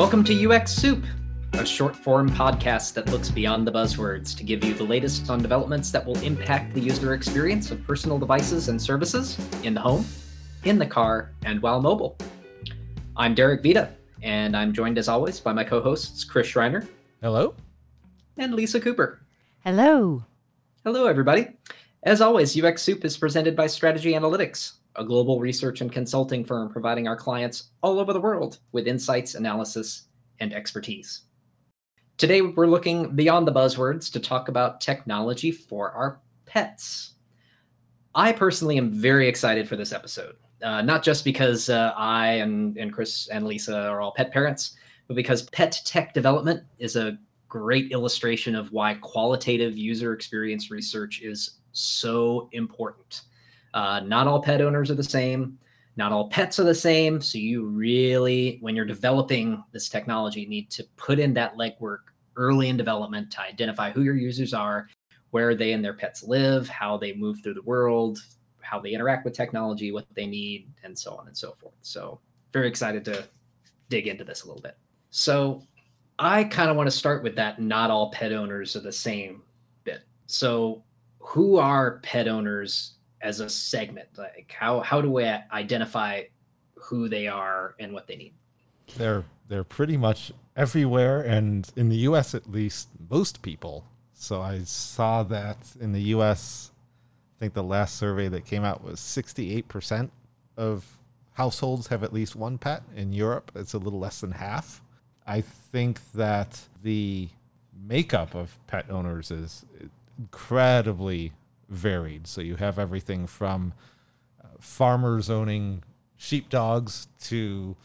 Welcome to UX Soup, a short form podcast that looks beyond the buzzwords to give you the latest on developments that will impact the user experience of personal devices and services in the home, in the car, and while mobile. I'm Derek Viita, and I'm joined as always by my co hosts Chris Schreiner Hello. and Lisa Cooper. Hello. Hello, everybody. As always, UX Soup is presented by Strategy Analytics, a global research and consulting firm providing our clients all over the world with insights, analysis, and expertise. Today, we're looking beyond the buzzwords to talk about technology for our pets. I personally am very excited for this episode, uh, not just because uh, I and, and Chris and Lisa are all pet parents, but because pet tech development is a great illustration of why qualitative user experience research is so important. Uh, not all pet owners are the same. Not all pets are the same. So you really, when you're developing this technology, need to put in that legwork early in development to identify who your users are, where they and their pets live, how they move through the world, how they interact with technology, what they need, and so on and so forth. So very excited to dig into this a little bit. So I kind of want to start with that. Not all pet owners are the same bit. So who are pet owners as a segment? Like how how do we identify who they are and what they need? They're they're pretty much everywhere, and in the U.S. at least, most people. So I saw that in the U.S. I think the last survey that came out was 68% of households have at least one pet. In Europe, it's a little less than half. I think that the makeup of pet owners is incredibly varied. So you have everything from uh, farmers owning sheepdogs to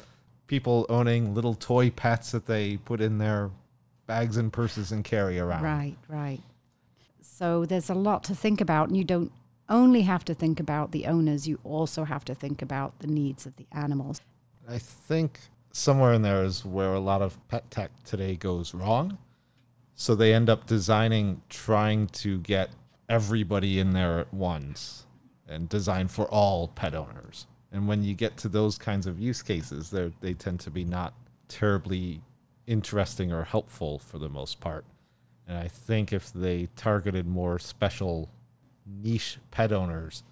people owning little toy pets that they put in their bags and purses and carry around. Right, right. So there's a lot to think about, and you don't only have to think about the owners, you also have to think about the needs of the animals. I think somewhere in there is where a lot of pet tech today goes wrong. So they end up designing, trying to get everybody in there at once and designed for all pet owners. And when you get to those kinds of use cases, they they tend to be not terribly interesting or helpful for the most part. And I think if they targeted more special niche pet owners,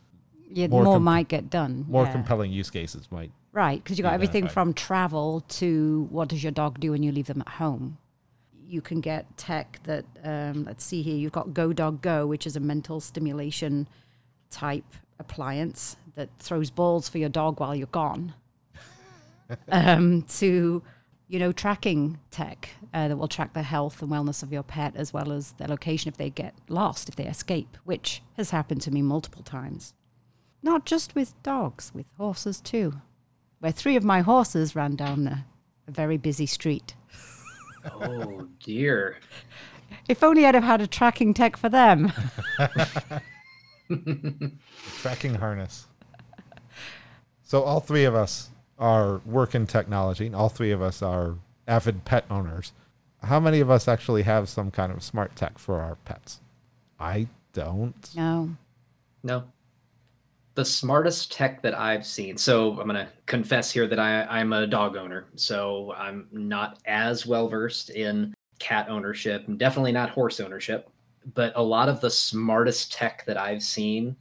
Yeah, More more, com- might get done. more yeah. compelling use cases might. Right, because you be got everything from travel to what does your dog do when you leave them at home. You can get tech that, um, let's see here, you've got Go Dog Go, which is a mental stimulation type appliance that throws balls for your dog while you're gone, um, to, you know, tracking tech uh, that will track the health and wellness of your pet as well as their location if they get lost, if they escape, which has happened to me multiple times. Not just with dogs, with horses too where three of my horses ran down the, a very busy street. Oh dear. If only I'd have had a tracking tech for them. tracking harness. So all three of us are work in technology, and all three of us are avid pet owners. How many of us actually have some kind of smart tech for our pets? I don't. no. No. The smartest tech that I've seen. So I'm going to confess here that I, I'm a dog owner. So I'm not as well versed in cat ownership and definitely not horse ownership. But a lot of the smartest tech that I've seen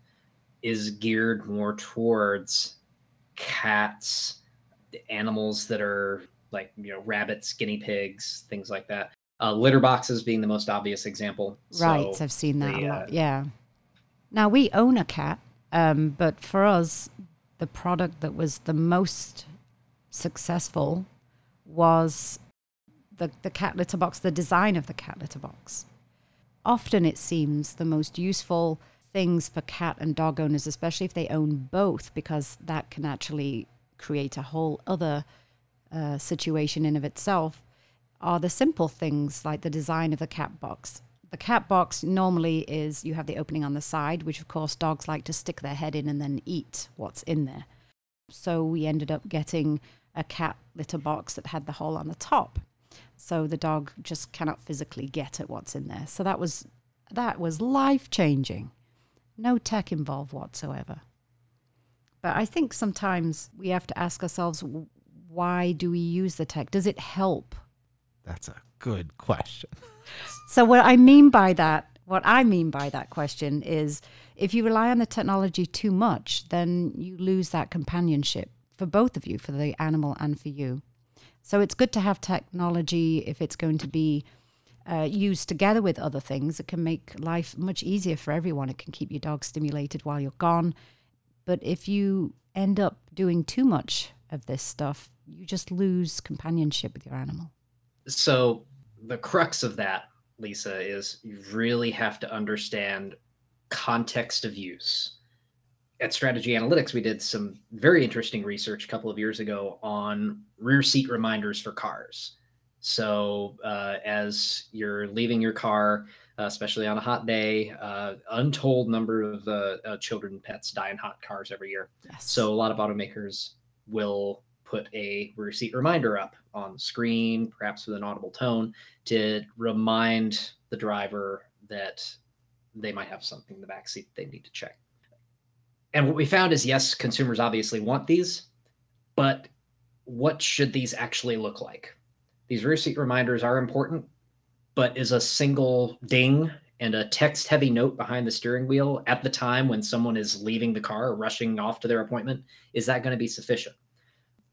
is geared more towards cats, animals that are like, you know, rabbits, guinea pigs, things like that. Uh, litter boxes being the most obvious example. Right, So I've seen that the, a uh, lot. Yeah. Now we own a cat, um, but for us, the product that was the most successful was the the cat litter box. The design of the cat litter box. Often, it seems the most useful things for cat and dog owners, especially if they own both, because that can actually create a whole other uh, situation in of itself are the simple things like the design of the cat box. The cat box normally is you have the opening on the side, which of course dogs like to stick their head in and then eat what's in there. So we ended up getting a cat litter box that had the hole on the top. So the dog just cannot physically get at what's in there. So that was that was life changing. No tech involved whatsoever. But I think sometimes we have to ask ourselves why do we use the tech? Does it help? That's a good question. So what I mean by that, what I mean by that question is if you rely on the technology too much, then you lose that companionship for both of you, for the animal and for you. So it's good to have technology if it's going to be uh, used together with other things. It can make life much easier for everyone. It can keep your dog stimulated while you're gone. But if you end up doing too much of this stuff, you just lose companionship with your animal. So the crux of that, Lisa, is you really have to understand context of use. At Strategy Analytics, we did some very interesting research a couple of years ago on rear seat reminders for cars. So, uh, as you're leaving your car, uh, especially on a hot day, uh, untold number of uh, uh, children and pets die in hot cars every year. Yes. So, a lot of automakers will put a rear seat reminder up on the screen, perhaps with an audible tone, to remind the driver that they might have something in the back seat they need to check. And what we found is yes, consumers obviously want these, but what should these actually look like? These rear seat reminders are important, but is a single ding and a text heavy note behind the steering wheel at the time when someone is leaving the car or rushing off to their appointment, is that going to be sufficient?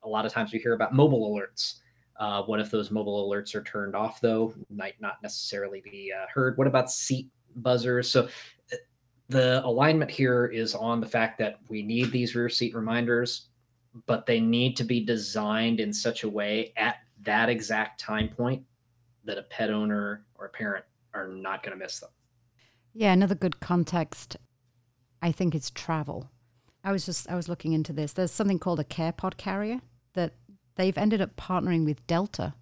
A lot of times we hear about mobile alerts. Uh, what if those mobile alerts are turned off, though? Might not necessarily be uh, heard. What about seat buzzers? So uh, the alignment here is on the fact that we need these rear seat reminders, but they need to be designed in such a way at that exact time point that a pet owner or a parent are not going to miss them. Yeah, another good context, I think, is travel. I was just I was looking into this. There's something called a CarePod carrier that they've ended up partnering with Delta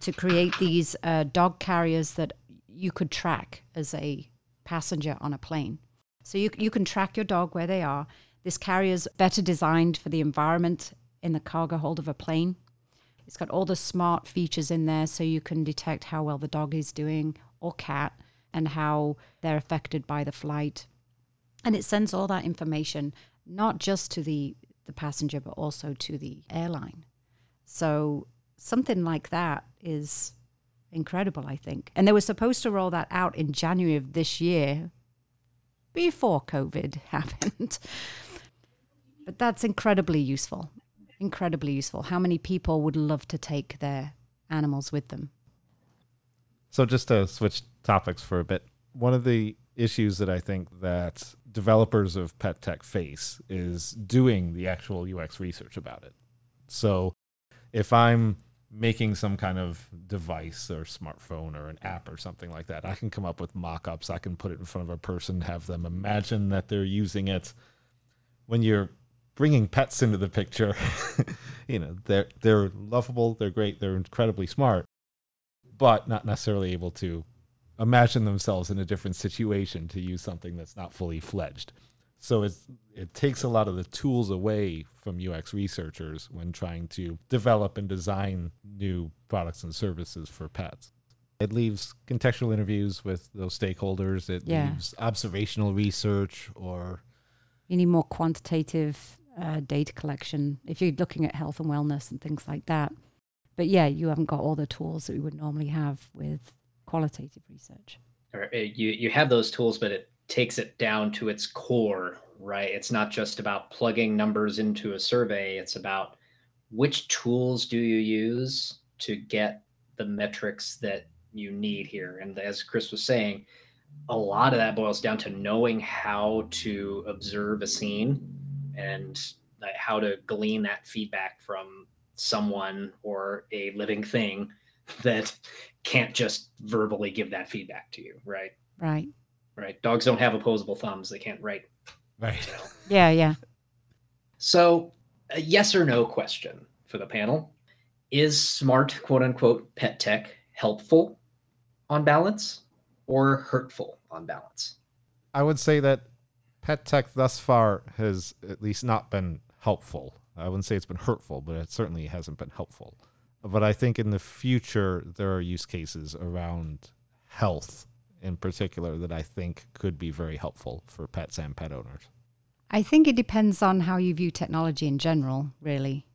to create these uh, dog carriers that you could track as a passenger on a plane. So you you can track your dog where they are. This carrier's better designed for the environment in the cargo hold of a plane. It's got all the smart features in there so you can detect how well the dog is doing or cat and how they're affected by the flight. And it sends all that information not just to the, the passenger, but also to the airline. So something like that is incredible, I think. And they were supposed to roll that out in January of this year before COVID happened. but that's incredibly useful. Incredibly useful. How many people would love to take their animals with them? So just to switch topics for a bit, one of the issues that I think that developers of pet tech face is doing the actual UX research about it. So if I'm making some kind of device or smartphone or an app or something like that, I can come up with mock-ups. I can put it in front of a person, have them imagine that they're using it. When you're bringing pets into the picture, you know, they're they're lovable, they're great, they're incredibly smart, but not necessarily able to imagine themselves in a different situation to use something that's not fully fledged. So it's it takes a lot of the tools away from UX researchers when trying to develop and design new products and services for pets. It leaves contextual interviews with those stakeholders. It Yeah. leaves observational research or You need more quantitative uh, data collection if you're looking at health and wellness and things like that. But yeah, you haven't got all the tools that we would normally have with qualitative research. Or uh, you you have those tools, but it takes it down to its core, right? It's not just about plugging numbers into a survey. It's about which tools do you use to get the metrics that you need here. And as Chris was saying, a lot of that boils down to knowing how to observe a scene and how to glean that feedback from someone or a living thing that can't just verbally give that feedback to you, right? Right. Right. Dogs don't have opposable thumbs. They can't write. right. You know. Yeah, yeah. So, a yes or no question for the panel Is smart, quote unquote, pet tech helpful on balance or hurtful on balance? I would say that pet tech thus far has at least not been helpful. I wouldn't say it's been hurtful, but it certainly hasn't been helpful. But I think in the future, there are use cases around health in particular that I think could be very helpful for pets and pet owners. I think it depends on how you view technology in general, really.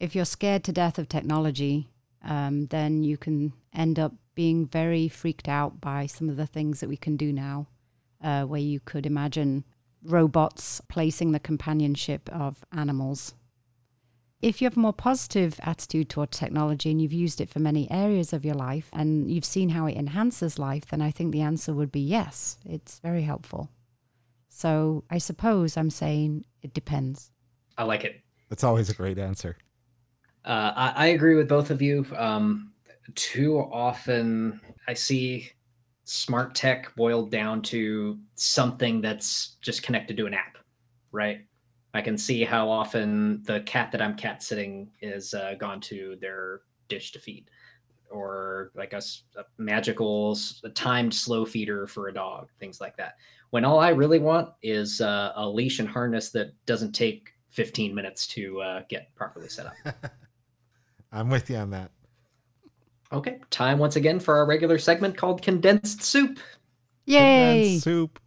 if you're scared to death of technology, um, then you can end up being very freaked out by some of the things that we can do now, uh, where you could imagine robots placing the companionship of animals. If you have a more positive attitude toward technology and you've used it for many areas of your life and you've seen how it enhances life, then I think the answer would be yes, it's very helpful. So I suppose I'm saying it depends. I like it. That's always a great answer. Uh, I, I, agree with both of you. Um, too often, I see smart tech boiled down to something that's just connected to an app, right? I can see how often the cat that I'm cat sitting is uh, gone to their dish to feed, or like a, a magical a timed slow feeder for a dog, things like that. When all I really want is uh, a leash and harness that doesn't take 15 minutes to uh, get properly set up. I'm with you on that. Okay, time once again for our regular segment called Condensed Soup. Yay! Condensed soup.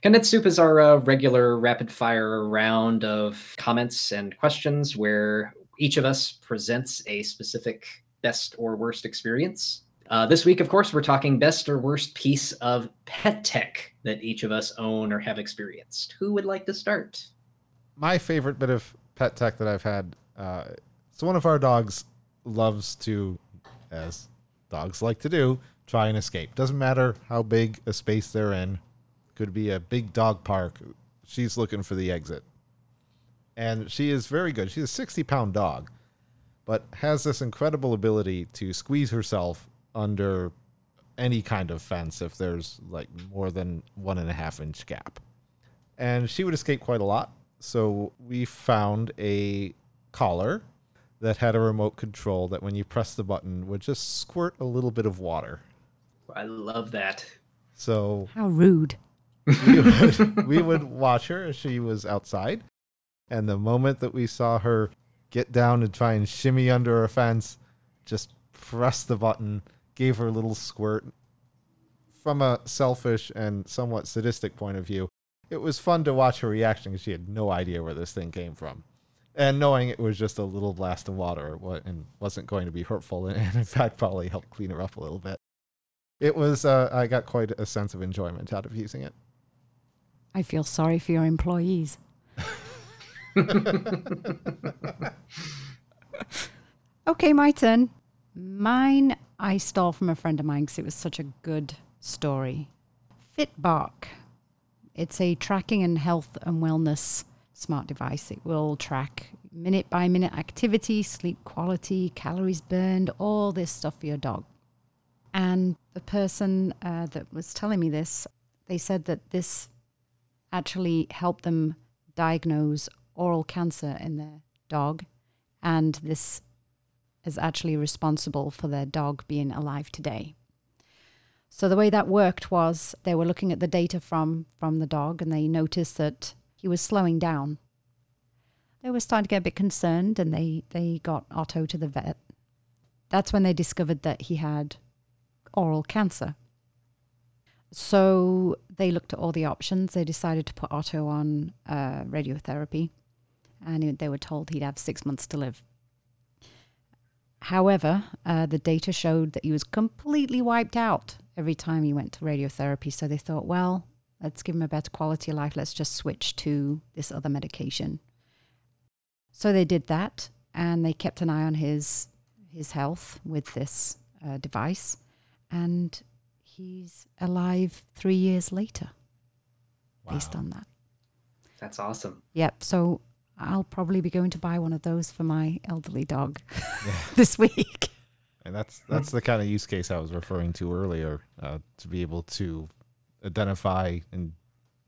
Condensed Soup is our uh, regular rapid fire round of comments and questions where each of us presents a specific best or worst experience. Uh, this week, of course, we're talking best or worst piece of pet tech that each of us own or have experienced. Who would like to start? My favorite bit of pet tech that I've had. Uh, so one of our dogs loves to, as dogs like to do, try and escape. Doesn't matter how big a space they're in. Could be a big dog park. She's looking for the exit. And she is very good. She's a 60 pound dog, but has this incredible ability to squeeze herself under any kind of fence if there's like more than one and a half inch gap. And she would escape quite a lot. So we found a collar that had a remote control that when you press the button would just squirt a little bit of water. I love that. So how rude. We would, we would watch her as she was outside, and the moment that we saw her get down and try and shimmy under a fence, just press the button, gave her a little squirt. From a selfish and somewhat sadistic point of view, it was fun to watch her reaction because she had no idea where this thing came from. And knowing it was just a little blast of water and wasn't going to be hurtful and in fact probably helped clean her up a little bit. It was uh, i got quite a sense of enjoyment out of using it i feel sorry for your employees okay my turn mine i stole from a friend of mine because it was such a good story fitbark it's a tracking and health and wellness smart device. It will track minute by minute activity, sleep quality, calories burned, all this stuff for your dog. And the person uh, that was telling me this, they said that this actually helped them diagnose oral cancer in their dog. And this is actually responsible for their dog being alive today. So the way that worked was they were looking at the data from from the dog and they noticed that he was slowing down. They were starting to get a bit concerned and they, they got Otto to the vet. That's when they discovered that he had oral cancer. So they looked at all the options. They decided to put Otto on uh, radiotherapy, and they were told he'd have six months to live. However, uh, the data showed that he was completely wiped out every time he went to radiotherapy. So they thought, well, Let's give him a better quality of life. Let's just switch to this other medication. So they did that, and they kept an eye on his his health with this uh, device, and he's alive three years later, wow. based on that. That's awesome. Yep. So I'll probably be going to buy one of those for my elderly dog this week. And that's that's the kind of use case I was referring to earlier. Uh, to be able to identify and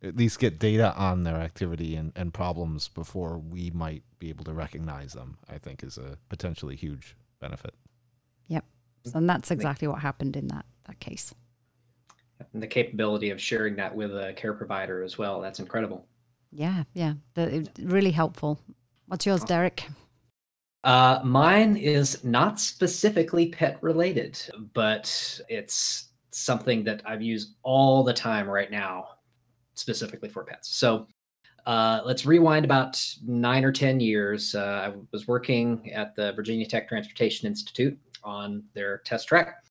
at least get data on their activity and, and problems before we might be able to recognize them, I think is a potentially huge benefit. Yep. And that's exactly what happened in that, that case. And the capability of sharing that with a care provider as well. That's incredible. Yeah, yeah. Really helpful. What's yours, Derek? Uh, mine is not specifically pet related, but it's something that I've used all the time right now, specifically for pets. So, Uh, let's rewind about nine or 10 years. Uh, I was working at the Virginia Tech Transportation Institute on their test track,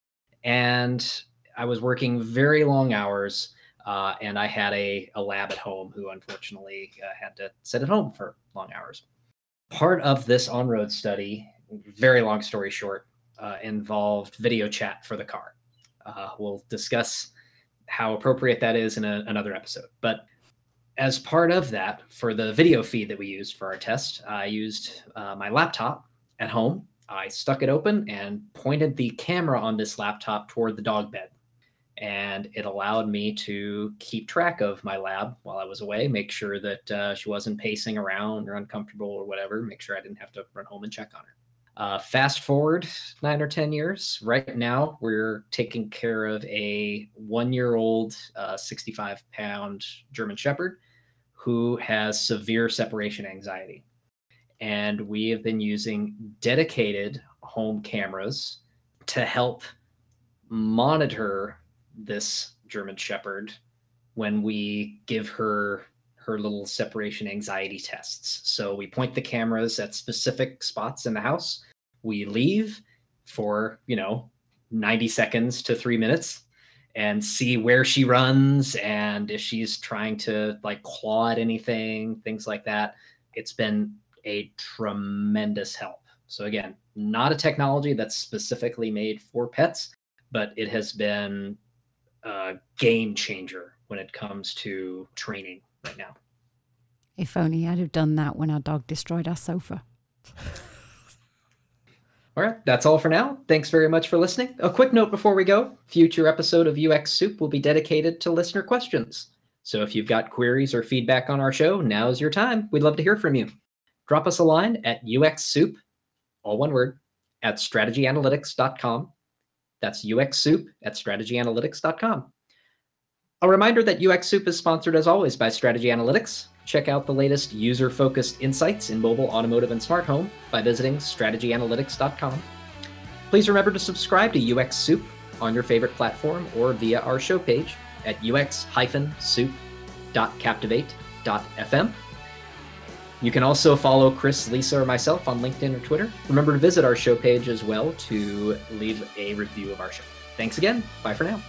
and I was working very long hours. Uh, and I had a, a lab at home who unfortunately uh, had to sit at home for long hours. Part of this on road study, very long story short, uh, involved video chat for the car. Uh, we'll discuss how appropriate that is in a, another episode. But as part of that, for the video feed that we used for our test, I used uh, my laptop at home. I stuck it open and pointed the camera on this laptop toward the dog bed. And it allowed me to keep track of my lab while I was away, make sure that uh, she wasn't pacing around or uncomfortable or whatever, make sure I didn't have to run home and check on her. Uh, fast forward nine or 10 years. Right now, we're taking care of a one year old, uh, 65 pound German Shepherd who has severe separation anxiety. And we have been using dedicated home cameras to help monitor this German Shepherd when we give her her little separation anxiety tests. So we point the cameras at specific spots in the house. We leave for, you know, 90 seconds to 3 minutes and see where she runs and if she's trying to like claw at anything, things like that. It's been a tremendous help. So again, not a technology that's specifically made for pets, but it has been a game changer when it comes to training right now. If only I'd have done that when our dog destroyed our sofa. All right, that's all for now. Thanks very much for listening. A quick note before we go future episode of UX Soup will be dedicated to listener questions. So if you've got queries or feedback on our show, now's your time. We'd love to hear from you. Drop us a line at uxsoup, all one word, at strategyanalytics.com. That's uxsoup at strategyanalytics.com. A reminder that UX Soup is sponsored as always by Strategy Analytics. Check out the latest user focused insights in mobile, automotive, and smart home by visiting strategyanalytics.com. Please remember to subscribe to UX Soup on your favorite platform or via our show page at ux soup.captivate.fm. You can also follow Chris, Lisa, or myself on LinkedIn or Twitter. Remember to visit our show page as well to leave a review of our show. Thanks again. Bye for now.